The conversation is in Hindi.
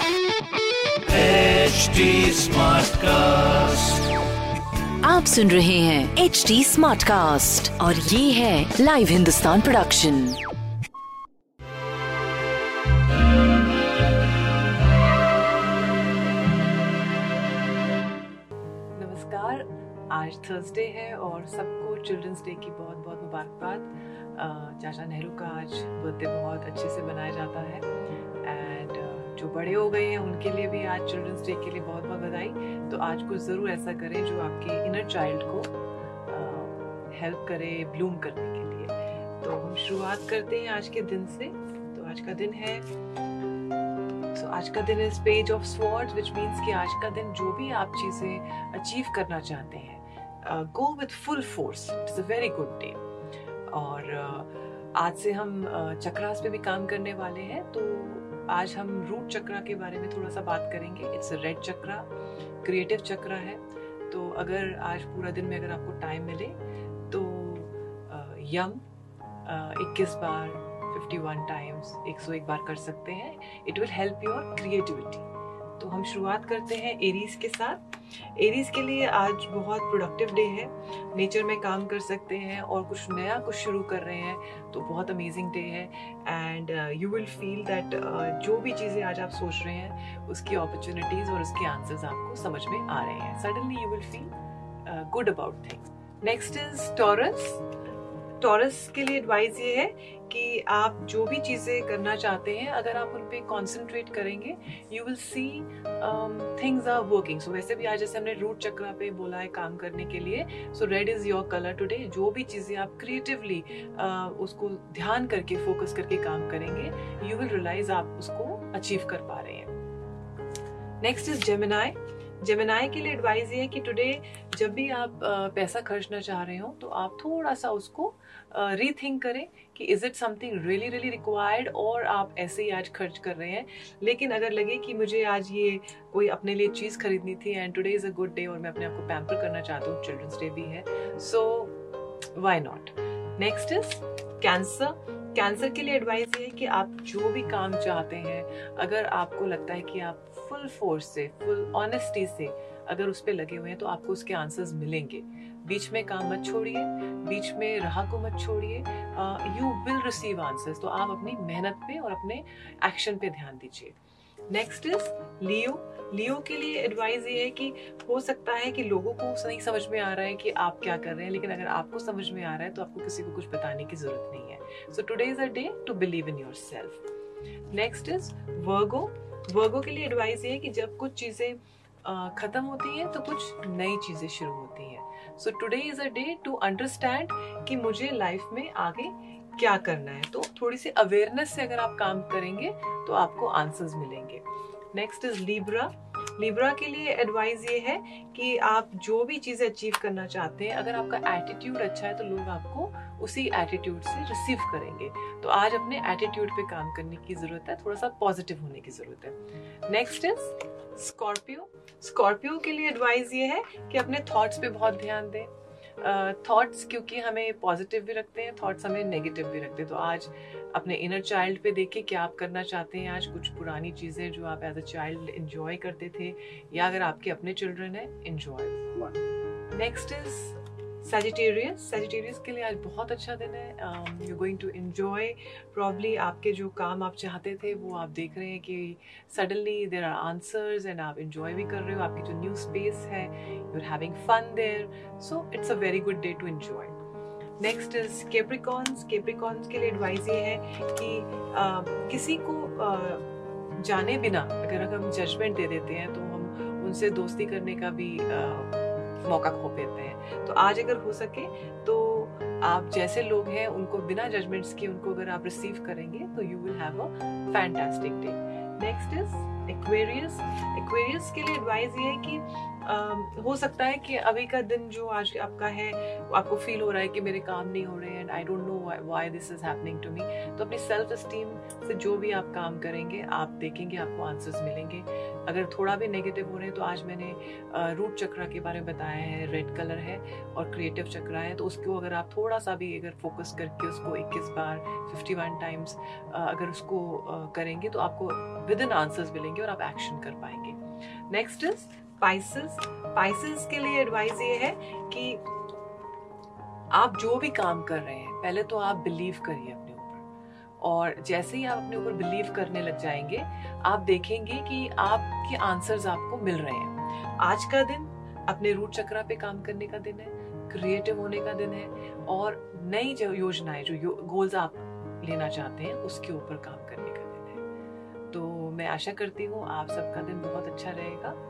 HD Smartcast. आप सुन रहे हैं एच डी स्मार्ट कास्ट और ये है लाइव हिंदुस्तान प्रोडक्शन नमस्कार आज थर्सडे है और सबको चिल्ड्रंस डे की बहुत बहुत मुबारकबाद। चाचा नेहरू का आज बर्थडे बहुत अच्छे से मनाया जाता है। जो बड़े हो गए हैं उनके लिए भी आज चिल्ड्रंस डे के लिए बहुत बहुत बधाई। तो आज कुछ ज़रूर ऐसा करें जो आपके इनर चाइल्ड को हेल्प करे ब्लूम करने के लिए। तो हम शुरुआत करते हैं आज के दिन से। तो आज का दिन है सो आज का दिन is page of sword which means कि आज का दिन जो भी आप चीज़ें अचीव करना चाहते हैं go with full force it's a very good day और uh, आज से हम चक्रास पे भी काम करने वाले हैं तो आज हम रूट चक्रा के बारे में थोड़ा सा बात करेंगे। It's red chakra creative chakra है। तो अगर आज पूरा दिन में अगर आपको टाइम मिले तो यम इक्कीस बार 51 टाइम्स 101 बार कर सकते हैं। It will help your creativity तो हम शुरुआत करते हैं एरीज के साथ। एरीज के लिए आज बहुत प्रोडक्टिव डे है। नेचर में काम कर सकते हैं और कुछ नया कुछ शुरू कर रहे हैं तो बहुत अमेजिंग डे है। And you will feel that जो भी चीज़ें आज आप सोच रहे हैं, उसकी अपॉर्चुनिटीज़ और उसके आंसर्स आपको समझ में आ रहे हैं। Suddenly you will feel good about things next is Taurus Taurus के लिए एडवाइस ये है कि आप जो भी चीज़ें करना चाहते हैं अगर आप उन पर कॉन्सेंट्रेट करेंगे you will see things are working so वैसे भी आज जैसे हमने रूट चक्रा पे बोला है काम करने के लिए so red is your colour today जो भी चीज़ें आप क्रिएटिवली uh, उसको ध्यान करके फोकस करके काम करेंगे यू विल रियलाइज़ आप उसको अचीव कर पा रहे हैं. नेक्स्ट इज़ जेमिनाई जेमिनाई के लिए एडवाइस ये है कि टुडे जब भी आप uh, पैसा खर्चना चाह रहे हो तो आप थोड़ा सा उसको रीथिंक करें कि is it something really really required और आप ऐसे ही आज खर्च कर रहे हैं। लेकिन अगर लगे कि मुझे आज ये कोई अपने लिए चीज़ खरीदनी थी and today is a good day और मैं अपने आप को पैम्पर करना चाहता हूँ चिल्ड्रंस डे भी है so why not next is Cancer Cancer के लिए एडवाइस ये है कि आप जो भी काम चाहते हैं, अगर आपको लगता है कि आप फुल फोर्स से फुल ऑनेस्टी से अगर उस पर लगे हुए हैं तो आपको उसके आंसर्स मिलेंगे। बीच में काम मत छोड़िए, बीच में राह को मत छोड़िए। यू विल रिसीव आंसर्स तो आप अपनी मेहनत पे और अपने एक्शन पे ध्यान दीजिए। नेक्स्ट इज़ लियो लियो के लिए एडवाइस ये है कि हो सकता है कि लोगों को नहीं समझ में आ रहा है कि आप क्या कर रहे हैं, लेकिन अगर आपको समझ में आ रहा है तो आपको किसी को कुछ बताने की ज़रूरत नहीं है। So today is a day to believe in yourself next is Virgo Virgo के लिए एडवाइस ये है कि जब कुछ चीज़ें खत्म होती हैं तो कुछ नई चीज़ें शुरू होती हैं। So today is a day to understand कि मुझे लाइफ में आगे क्या करना है? तो थोड़ी सी अवेयरनेस से अगर आप काम करेंगे तो आपको आंसर्स मिलेंगे। नेक्स्ट इज़ लिब्रा लिब्रा के लिए एडवाइस ये है कि आप जो भी चीज़ें अचीव करना चाहते हैं, अगर आपका एटीट्यूड अच्छा है तो लोग आपको उसी एटीट्यूड से रिसीव करेंगे। तो आज अपने एटीट्यूड पे काम करने की ज़रूरत है थोड़ा सा पॉजिटिव होने की ज़रूरत है। नेक्स्ट इज़ स्कॉर्पियो स्कॉर्पियो के लिए एडवाइस ये है कि अपने थॉट्स पे बहुत ध्यान दें। थॉट्स uh, क्योंकि हमें पॉजिटिव भी रखते हैं थॉट्स हमें नेगेटिव भी रखते हैं। तो आज अपने इनर चाइल्ड पे देखिए क्या आप करना चाहते हैं। आज कुछ पुरानी चीज़ें जो आप एज अ चाइल्ड इन्जॉय करते थे या अगर आपके अपने चिल्ड्रन हैं enjoy next is Sagittarius Sagittarius के लिए आज बहुत अच्छा दिन है। You going to enjoy probably आपके जो काम आप चाहते थे वो आप देख रहे हैं कि suddenly there are answers and आप इन्जॉय भी कर रहे हो। आपकी जो न्यू स्पेस है you are having fun there so it's a very good day to enjoy next is Capricorns Capricorns के लिए एडवाइस ये है कि uh, किसी को uh, जाने बिना अगर हम जजमेंट दे देते हैं तो हम उनसे दोस्ती करने का भी uh, मौका खो देते हैं। तो आज अगर हो सके तो आप जैसे लोग हैं, उनको बिना जजमेंट्स के उनको अगर आप रिसीव करेंगे तो you will have a fantastic day next is Aquarius Aquarius के लिए एडवाइस ये है कि हो सकता है कि अभी का दिन जो आज आपका है, आपको फील हो रहा है कि मेरे काम नहीं हो रहे हैं and I don't know why this is happening to me तो अपनी सेल्फ स्टीम से जो भी आप काम करेंगे, आप देखेंगे, आपको आंसर्स मिलेंगे। अगर थोड़ा भी नेगेटिव हो रहे हैं तो आज मैंने रूट चक्रा के बारे में बताया है रेड कलर है और क्रिएटिव चक्रा है। तो उसको अगर आप थोड़ा सा भी अगर फोकस करके उसको 21 बार 51 टाइम्स अगर उसको करेंगे तो आपको विद इन आंसर्स मिलेंगे और आप एक्शन कर पाएँगे। नेक्स्ट इज़ स्पाइसेस स्पाइसेस के लिए एडवाइस ये है कि आप जो भी काम कर रहे हैं, पहले तो आप बिलीव करिए अपने ऊपर। और जैसे ही आप अपने ऊपर बिलीव करने लग जाएँगे, आप देखेंगे कि आपके आंसर्स आपको मिल रहे हैं। आज का दिन अपने रूट चक्रा पे काम करने का दिन है क्रिएटिव होने का दिन है, और नई जो योजनाएँ, जो गोल्स आप लेना चाहते हैं, उसके ऊपर काम करने का दिन है। तो मैं आशा करती हूँ आप सबका दिन बहुत अच्छा रहेगा।